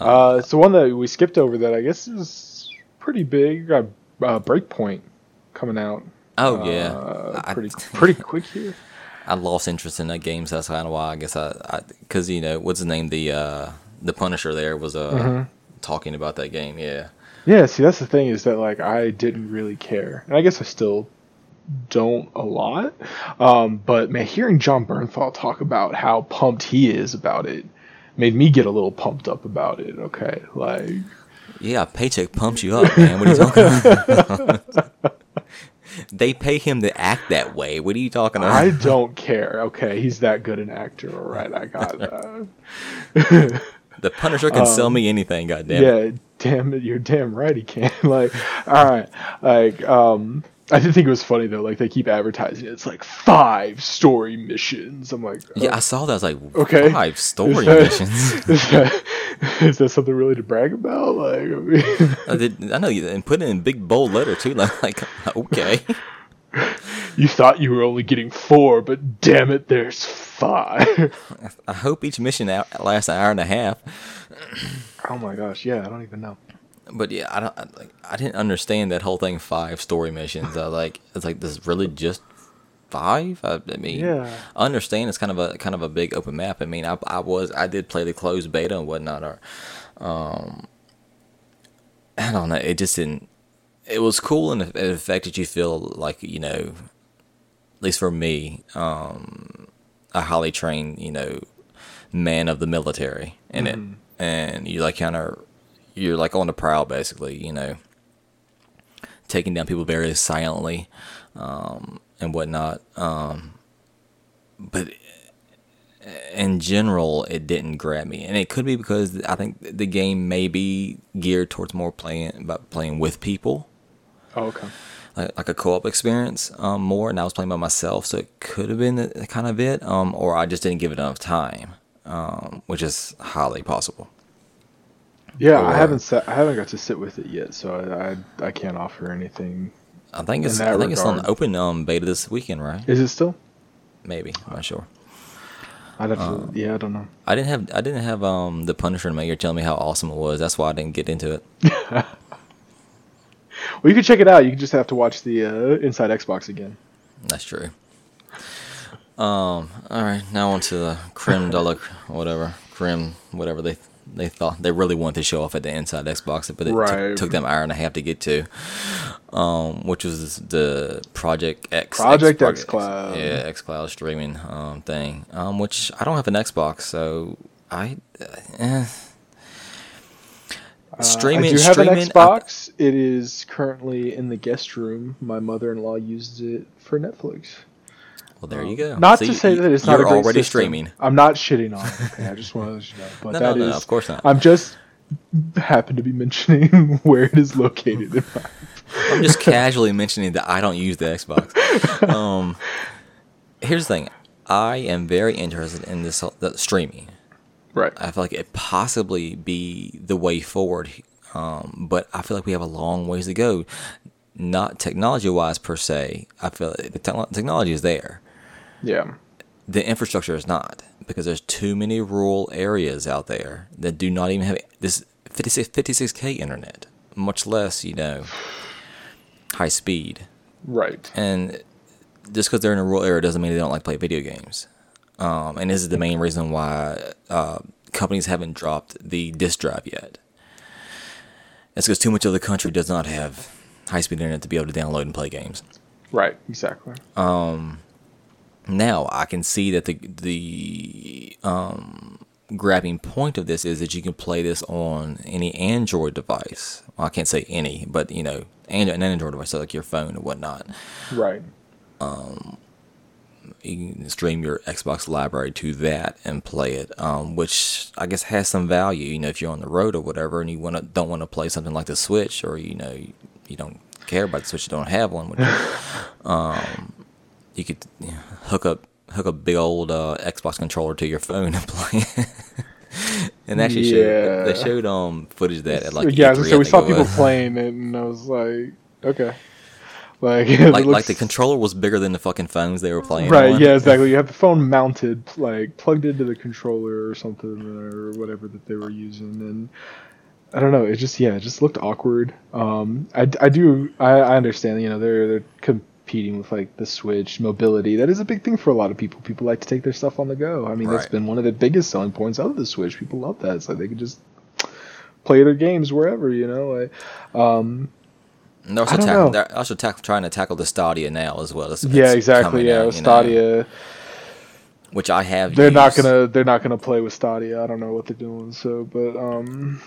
Uh, it's the one that we skipped over that I guess is pretty big. Got uh, Breakpoint coming out. Oh yeah. Uh, I- pretty pretty quick here. I lost interest in that game, so that's kind of why I guess I, because you know what's the name, the uh, the Punisher there was uh Mm-hmm. talking about that game. Yeah. Yeah, see that's the thing is that like I didn't really care, and I guess I still don't a lot. Um, but man, hearing Jon Bernthal talk about how pumped he is about it made me get a little pumped up about it. Okay, like Yeah, paycheck pumps you up, man. What are you talking about? they pay him to act that way. What are you talking about? I don't care. Okay, he's that good an actor. All right, I got that. the Punisher can sell me anything. Goddamn. it. Um, yeah, damn it, you're damn right he can. like, all right, like, um, I did think it was funny though. Like they keep advertising it. It's like five story missions. I'm like, Yeah, I saw that. I was like, Okay. five story Is that- missions. is that, is that something really to brag about? Like, I mean, I, did, I know, you and put it in big bold letter too. Like, like okay. You thought you were only getting four, but damn it, there's five. I hope each mission out, lasts an hour and a half. oh my gosh, yeah, I don't even know. But yeah, I don't I, like. I didn't understand that whole thing. Five story missions. I like. It's like this is really just five. I, I mean, Yeah. I understand it's kind of a kind of a big open map. I mean, I, I was I did play the closed beta and whatnot. Or, um, I don't know. It just didn't. It was cool and it in the fact that you feel like you know, at least for me, um, a highly trained you know man of the military in it, and you like kind of you're like on the prowl basically, you know. taking down people very silently um, and whatnot. Um, but in general, it didn't grab me, and it could be because I think the game may be geared towards more playing about playing with people, Oh, okay. like, like a co-op experience um, more. And I was playing by myself, so it could have been the, kind of it, um, or I just didn't give it enough time, um, which is highly possible. Yeah, Or- I haven't sat, I haven't got to sit with it yet, so I I, I can't offer anything. I think it's I think it's on regard. open um, beta this weekend, right? Is it still? Maybe I'm not sure. I'd have to. Uh, yeah, I don't know. I didn't have I didn't have um the Punisher in my ear telling me how awesome it was. That's why I didn't get into it. Well, you can check it out. You can just have to watch the uh, Inside Xbox again. That's true. Um. All right. Now on to the creme de la whatever creme whatever they they thought they really wanted to show off at the inside Xbox, but it Right. took, took them an hour and a half to get to. Um, which was the Project X Project X xCloud. yeah, X Cloud streaming um thing. Um, which I don't have an Xbox, so I. Eh. Uh, Streaming, I do have an Xbox. it is currently in the guest room. My mother-in-law uses it for Netflix. well, there you go. Not See, to say that it's not a great already system. streaming. I'm not shitting on it. Okay, I just want to let you know. But No, that no, is, no, of course not. I'm just happen to be mentioning where it is located. I'm just casually mentioning that I don't use the Xbox. Um, here's the thing: I am very interested in this the streaming. Right. I feel like it possibly be the way forward, um, but I feel like we have a long ways to go. Not technology-wise per se. I feel like the techno- technology is there. Yeah. The infrastructure is not because there's too many rural areas out there that do not even have this 56 56k internet, much less you know high speed. Right. And just because they're in a rural area doesn't mean they don't like to play video games. Um, and this is the main reason why uh, companies haven't dropped the disk drive yet. It's because too much of the country does not have high speed internet to be able to download and play games. Right. Exactly. Um, Now I can see that the the um, grabbing point of this is that you can play this on any Android device. Well, I can't say any, but you know, and an Android device, so like your phone or whatnot. Right. You can stream your Xbox library to that and play it, um, which I guess has some value. You know, if you're on the road or whatever, and you want to don't want to play something like the Switch, or you know, you, you don't care about the Switch, you don't have one. Which, um, you could you know, hook up hook a big old uh, Xbox controller to your phone and play. and actually, showed, they showed um footage of that at like yeah, E3, so we saw people playing it, and I was like, okay, like Like, like the controller was bigger than the fucking phones they were playing. Right, on. yeah, exactly. You have the phone mounted, like plugged into the controller or something, or whatever that they were using, and I don't know. It just, yeah, it just looked awkward. Um, I, I do, I, I understand. You know, they're they're competing with like the Switch mobility. That is a big thing for a lot of people. People like to take their stuff on the go. I mean, that's been one of the biggest selling points of the Switch. People love that. It's like they can just play their games wherever. You know, like, um, And they're also, I don't tackle, know. they're also tack- trying to tackle the Stadia now as well. It's- yeah, it's exactly. Yeah, out, you know, Stadia. which I have. they're not gonna they're not gonna play with Stadia. I don't know what they're doing. So, but um,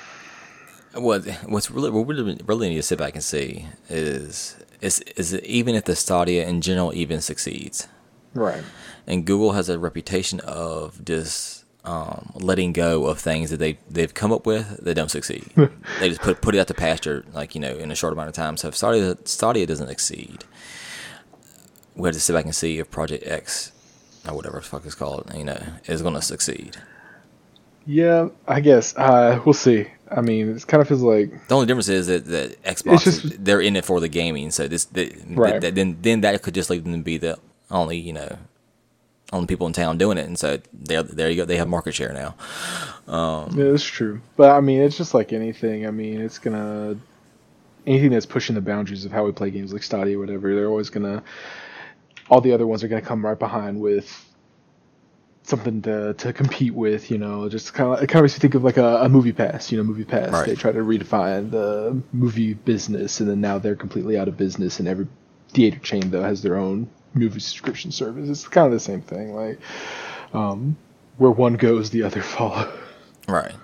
What what's really what we really, really need to sit back and see is is is even if the Stadia in general even succeeds, right, and Google has a reputation of just um, letting go of things that they they've come up with that don't succeed. they just put put it out to pasture like you know in a short amount of time. So if Stadia Stadia doesn't succeed, we have to sit back and see if Project X or whatever the fuck it's called, you know, is going to succeed. yeah, I guess uh, we'll see. I mean, it kind of feels like The only difference is that, Xbox, just- is- they're in it for the gaming. So this, the, Right. th- then then that could just leave them to be the only you know, only people in town doing it. And so there there you go, they have market share now. Um, yeah, it's true. But I mean, it's just like anything. I mean, it's gonna anything that's pushing the boundaries of how we play games, like Stadia, or whatever. They're always gonna all the other ones are gonna come right behind with something to to compete with. You know, just kind of it kind of makes me think of like a, a MoviePass. You know, MoviePass. Right. They try to redefine the movie business, and then now they're completely out of business, and every theater chain though has their own movie subscription service. It's kind of the same thing. Like, um, where one goes, the other follows. Right.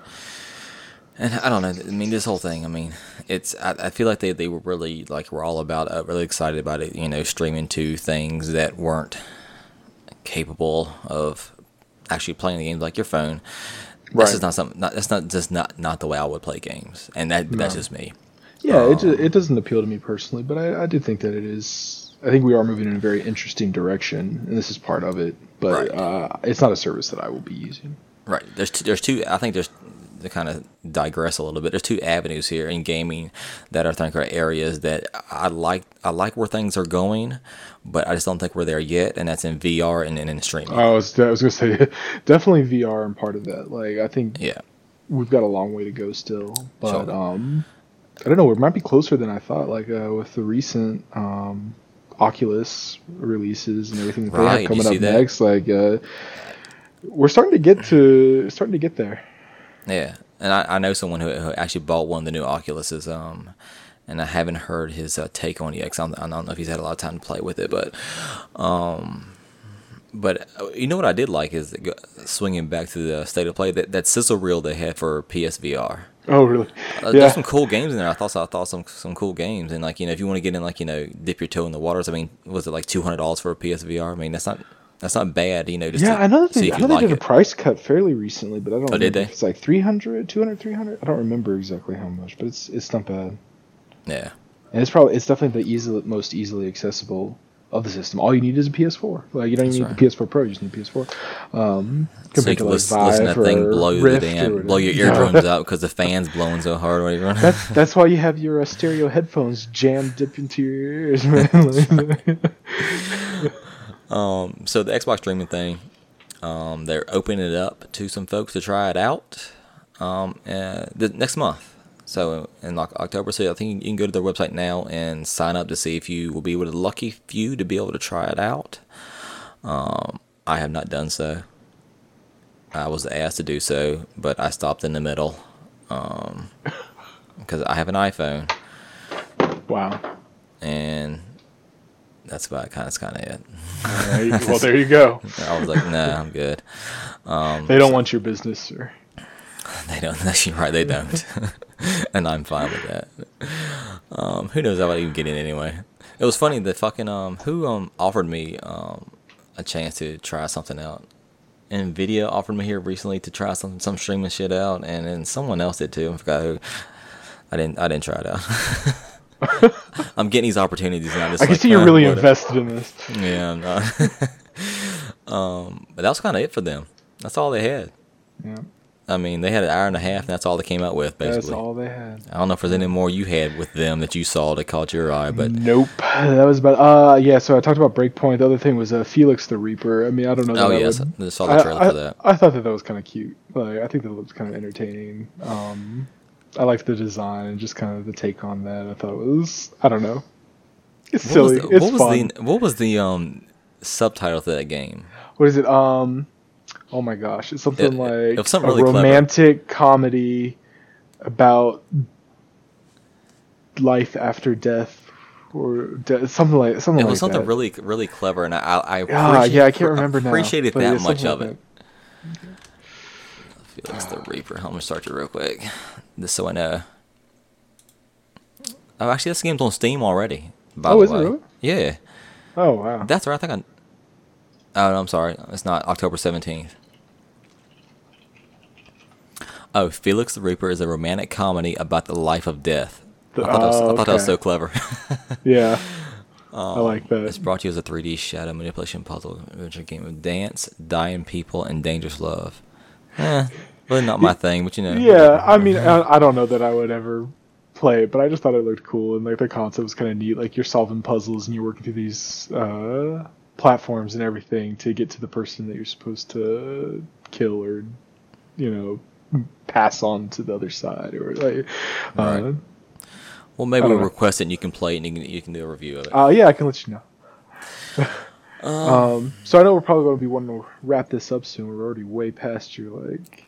And I don't know. I mean, this whole thing. I mean, it's. I, I feel like they, they were really like were all about uh, really excited about it. You know, streaming to things that weren't capable of actually playing the game like your phone. Right. This is not something. Not, that's not just not not the way I would play games, and that that's just me. Yeah, it, Um, ju- it doesn't appeal to me personally, but I, I do think that it is. I think we are moving in a very interesting direction, and this is part of it. But Right. uh, it's not a service that I will be using. Right. There's two, there's two. I think there's to kind of digress a little bit. There's two avenues here in gaming that I think are areas that I like. I like where things are going, but I just don't think we're there yet. And that's in VR and, and in streaming. I was, I was gonna say definitely VR and part of that. Like I think yeah. we've got a long way to go still, but um, I don't know. We might be closer than I thought. Like uh, with the recent um, Oculus releases and everything that they have coming up that? next, like uh, we're starting to get to starting to get there. Yeah, and I, I know someone who, who actually bought one of the new Oculuses. Um, and I haven't heard his uh, take on it yet. 'cause I don't, I don't know if he's had a lot of time to play with it, but, um, but uh, you know what I did like is swinging back to the state of play that that sizzle reel they had for PSVR. Oh really? Uh, yeah. There's some cool games in there. I thought I thought some some cool games, and like you know, if you want to get in, like you know, dip your toe in the waters. I mean, was it like two hundred dollars for a PSVR? I mean, that's not that's not bad. You know, just yeah, to I know they, I know they like did a price cut fairly recently, but I don't Oh, did they? if it's like 300, 200, 300. I don't remember exactly how much, but it's it's not bad. Yeah, And it's probably it's definitely the easily most easily accessible of the system. All you need is a PS4. Like you don't even That's need the PS4 Pro, you just need a PS4. Um, so you compared can to like listen, listen to that thing blow the Rift damn blow your eardrums out because the fan's blowing so hard. Or whatever. That's that's why you have your uh, stereo headphones jammed dip into your ears, man. Um, so the Xbox streaming thing, um, they're opening it up to some folks to try it out um, uh, the next month. So in like October, so I think you can go to their website now and sign up to see if you will be with a lucky few to be able to try it out. Um, I have not done so. I was asked to do so, but I stopped in the middle because I have an iPhone, wow. and that's about kind of kind of it. Well, there you go. I was like, nah, I'm good. They don't want your business, sir. They don't. Actually, right, they don't, and I'm fine with that. Um, who knows how I even get in anyway? It was funny. The fucking um, who um offered me um a chance to try something out. Nvidia offered me here recently to try some some streaming shit out, and then someone else did too. I forgot who. I didn't. I didn't try it out. I'm getting these opportunities now. Just I can like, see you're really invested in this. Yeah, I'm not. um, but that was kind of it for them. That's all they had. Yeah, I mean, they had an hour and a half, and that's all they came out with, basically. that's all they had. I don't know if there's any more you had with them that you saw that caught your eye, but Nope. That was about. Uh, yeah. So I talked about Breakpoint. The other thing was uh, Felix the Reaper. I mean, I don't know. oh that I yes, would- I saw the trailer I, for that. I, I thought that that was kind of cute. Like, I think that looks kind of entertaining. Um, I liked the design and just kind of the take on that. I thought it was. I don't know. It's What silly. was, the, it's what was fun. the what was the um subtitle to that game? What is it? Um, oh my gosh, it's something It- it like was something a really clever. romantic comedy about life after death, or de- something like something It like was something that. really really clever, and I I, I Ah, yeah, I can't remember now. appreciated but that much of like it. Felix the Reaper. I'm gonna start you real quick, just so I know. Oh, actually, this game's on Steam already. By Oh, the is it way. really? Yeah. Oh wow. that's right. I think I. Oh no, I'm sorry. It's not October seventeenth. Oh, Felix the Reaper is a romantic comedy about the life of death. I thought, that, was, Oh, I thought that was so clever. yeah, Um, I like that. It's brought to you as a 3D shadow manipulation puzzle adventure game of dance, dying people, and dangerous love. Eh, really not my thing, but you know. Yeah, I mean, I, I don't know that I would ever play it, but I just thought it looked cool and like the concept was kind of neat. Like you're solving puzzles and you're working through these uh, platforms and everything to get to the person that you're supposed to kill or, you know, pass on to the other side or like. Uh, Right. Well, maybe we'll know. request it and you can play it and you can, you can do a review of it. uh, yeah, I can let you know. um, so I know we're probably going to be wanting to wrap this up soon. We're already way past your like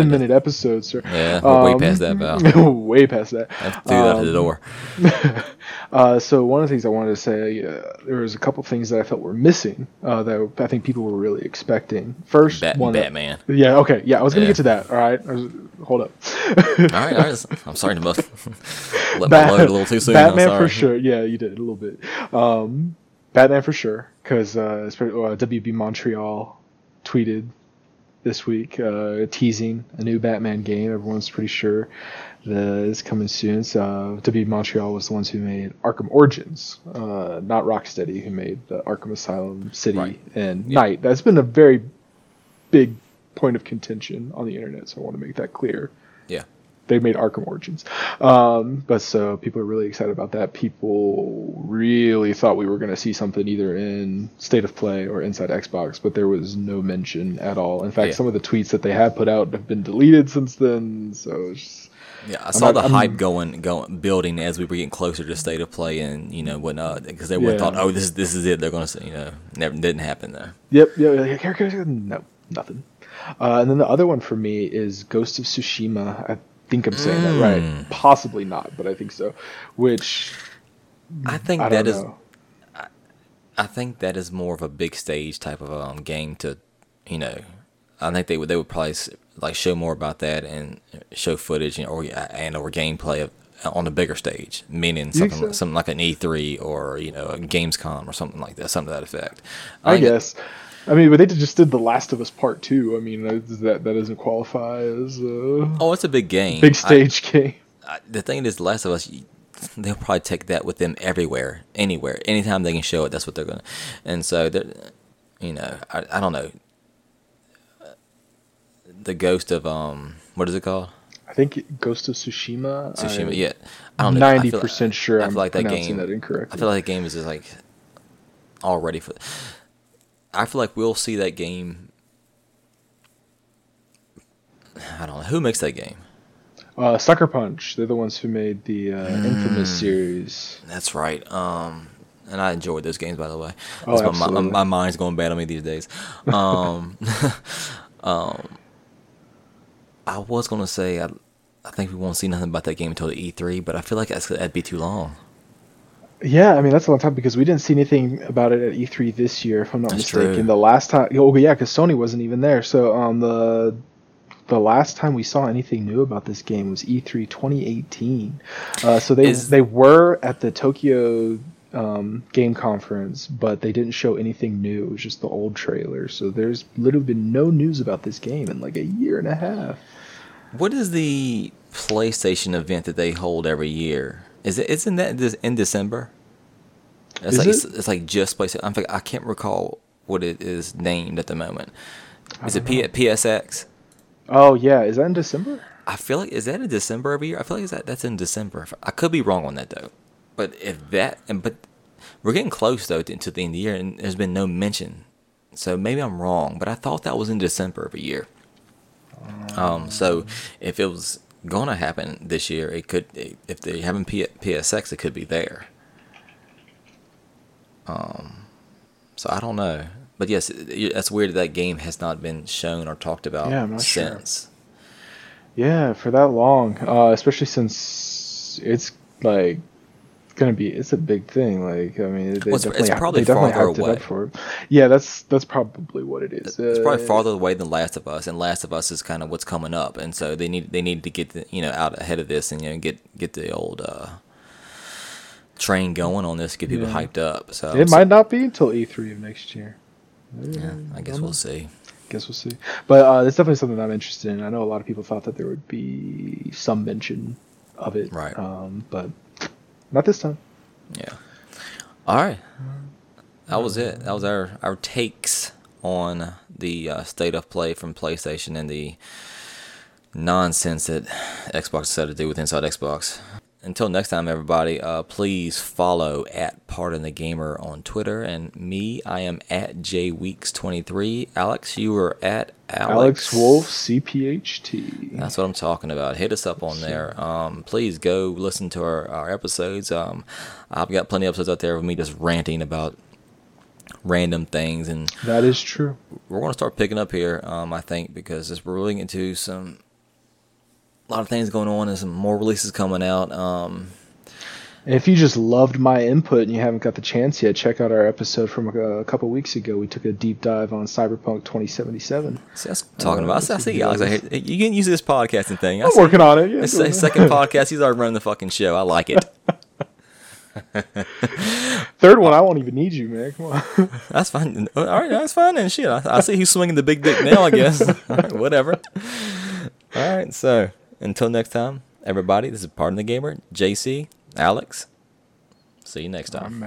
ten minute episodes, sir. Yeah, we're way past that, Val. way past that. I threw that out the Um, door. Uh, so one of the things I wanted to say, uh, there was a couple things that I felt were missing uh, that I think people were really expecting. First, Bat- one that- Batman. yeah, okay, yeah, I was gonna Yeah. get to that. All right, was, hold up. All right, all right. I'm sorry to both. Let Bat- me load a little too soon. Batman for sure. Yeah, you did a little bit. Um, Batman for sure, because uh, uh, WB Montreal tweeted this week uh, teasing a new Batman game. Everyone's pretty sure that is coming soon. So, uh, WB Montreal was the ones who made Arkham Origins, uh, not Rocksteady, who made the Arkham Asylum City Right. and Yeah. Night. That's been a very big point of contention on the internet, so I want to make that clear Yeah. They made Arkham Origins. Um, but so people are really excited about that. People really thought we were going to see something either in State of Play or Inside Xbox, but there was no mention at all. In fact, Yeah. some of the tweets that they had put out have been deleted since then. So it's just, Yeah, I saw not- the I'm- hype going, going, building as we were getting closer to state of play and you know whatnot, because everyone Yeah. thought, oh, this, this is it. They're gonna, say, you know, never didn't happen though. yep, here, here, no, nothing. Uh, and then the other one for me is Ghost of Tsushima. I think I'm saying that Mm. right. Possibly not, but I think so. Which I think I that is, know. I think that is more of a big stage type of um, game to, you know, I think they would they would probably like show more about that and show footage and or and or gameplay of, on a bigger stage, meaning something so? something like an E3 or you know a Gamescom or something like that, something to that effect. I think- guess. I mean, but they just did The Last of Us Part Two. I mean, that that doesn't qualify as a Oh, it's a big game. big I- stage game. I, the thing is, The Last of Us, they'll probably take that with them everywhere, anywhere, anytime they can show it. That's what they're gonna. And so, they're- you know, I, I don't know. The ghost of um, what is it called? I think Ghost of Tsushima. Tsushima. I- yeah, I don't know. 90% sure I I'm feel like that game. that incorrectly. I feel like that game is just like all ready for. I feel like we'll see that game. I don't know who makes that game. Uh, Sucker Punch. They're the ones who made the uh, Mm. Infamous series. That's right. Um, and I enjoyed those games, by the way. Oh, my, my, my mind's going bad on me these days. Um, um, I was gonna say I, I think we won't see nothing about that game until the E3, but I feel like that's, that'd be too long. Yeah, I mean that's a long time because we didn't see anything about it at E3 this year, if I'm not That's mistaken. true. The last time, oh yeah, because Sony wasn't even there. So um, the the last time we saw anything new about this game was E E3 2018. Uh, so they Is- they were at the Tokyo um, game conference, but they didn't show anything new. It was just the old trailer. So there's literally been no news about this game in like a year and a half. What is the PlayStation event that they hold every year? Is it isn't that this in December? It's Is like it? It's, it's like just PlayStation. I'm think- I can't recall what it is named at the moment. Is it P- PSX? Oh yeah, is that in December? I feel like is that in December every year? I feel like is that that's in December. I could be wrong on that though. But if that and but we're getting close though to, to the end of the year and there's been no mention. So maybe I'm wrong, but I thought that was in December every year. Um, so if it was gonna happen this year, it could. If they haven't P- PSX, it could be there. Um, so I don't know, but yes, it, that's weird that that game has not been shown or talked about Yeah, not sure. since. Yeah, for that long, uh, especially since it's like gonna be it's a big thing. Like I mean, they Well, it's- definitely, it's probably they definitely farther it away. up for it. Yeah, that's that's probably what it is. It's probably Uh, farther away than Last of Us, and Last of Us is kind of what's coming up, and so they need they need to get the, you know out ahead of this and you know get get the old uh, train going on this, get people Yeah. hyped up. So It might not be until E3 of next year. Yeah, I guess we'll see. Guess we'll see. But uh, it's definitely something I'm interested in. I know a lot of people thought that there would be some mention of it, Right. Um, but not this time. Yeah. All right. That was it. That was our our takes on the uh, state of play from PlayStation and the nonsense that Xbox decided to do with Inside Xbox. Until next time, everybody, uh, please follow at Pardon the Gamer on Twitter. And me, I am at jweeks23. Alex, you are at Alex, Alex Wolf, CPHT. That's what I'm talking about. Hit us up on there. Um, please go listen to our, our episodes. Um, I've got plenty of episodes out there of me just ranting about random things, and That is true. we're going to start picking up here. Um, I think because as we're really into some a lot of things going on and some more releases coming out. Um, And if you just loved my input and you haven't got the chance yet, check out our episode from a, a couple weeks ago. We took a deep dive on Cyberpunk 2077. see, that's talking Uh, about. I see, I see is Alex. I hear, you can use this podcasting thing. I I'm working on it. Yeah, it's his second podcast. He's already running the fucking show. I like it. Third one, I won't even need you, man. Come on. That's fine. All right, that's fine. And shit, I, I see who's swinging the big dick now. I guess. Right, whatever. All right. So until next time, everybody. This is Pardon the Gamer, JC, Alex. See you next time.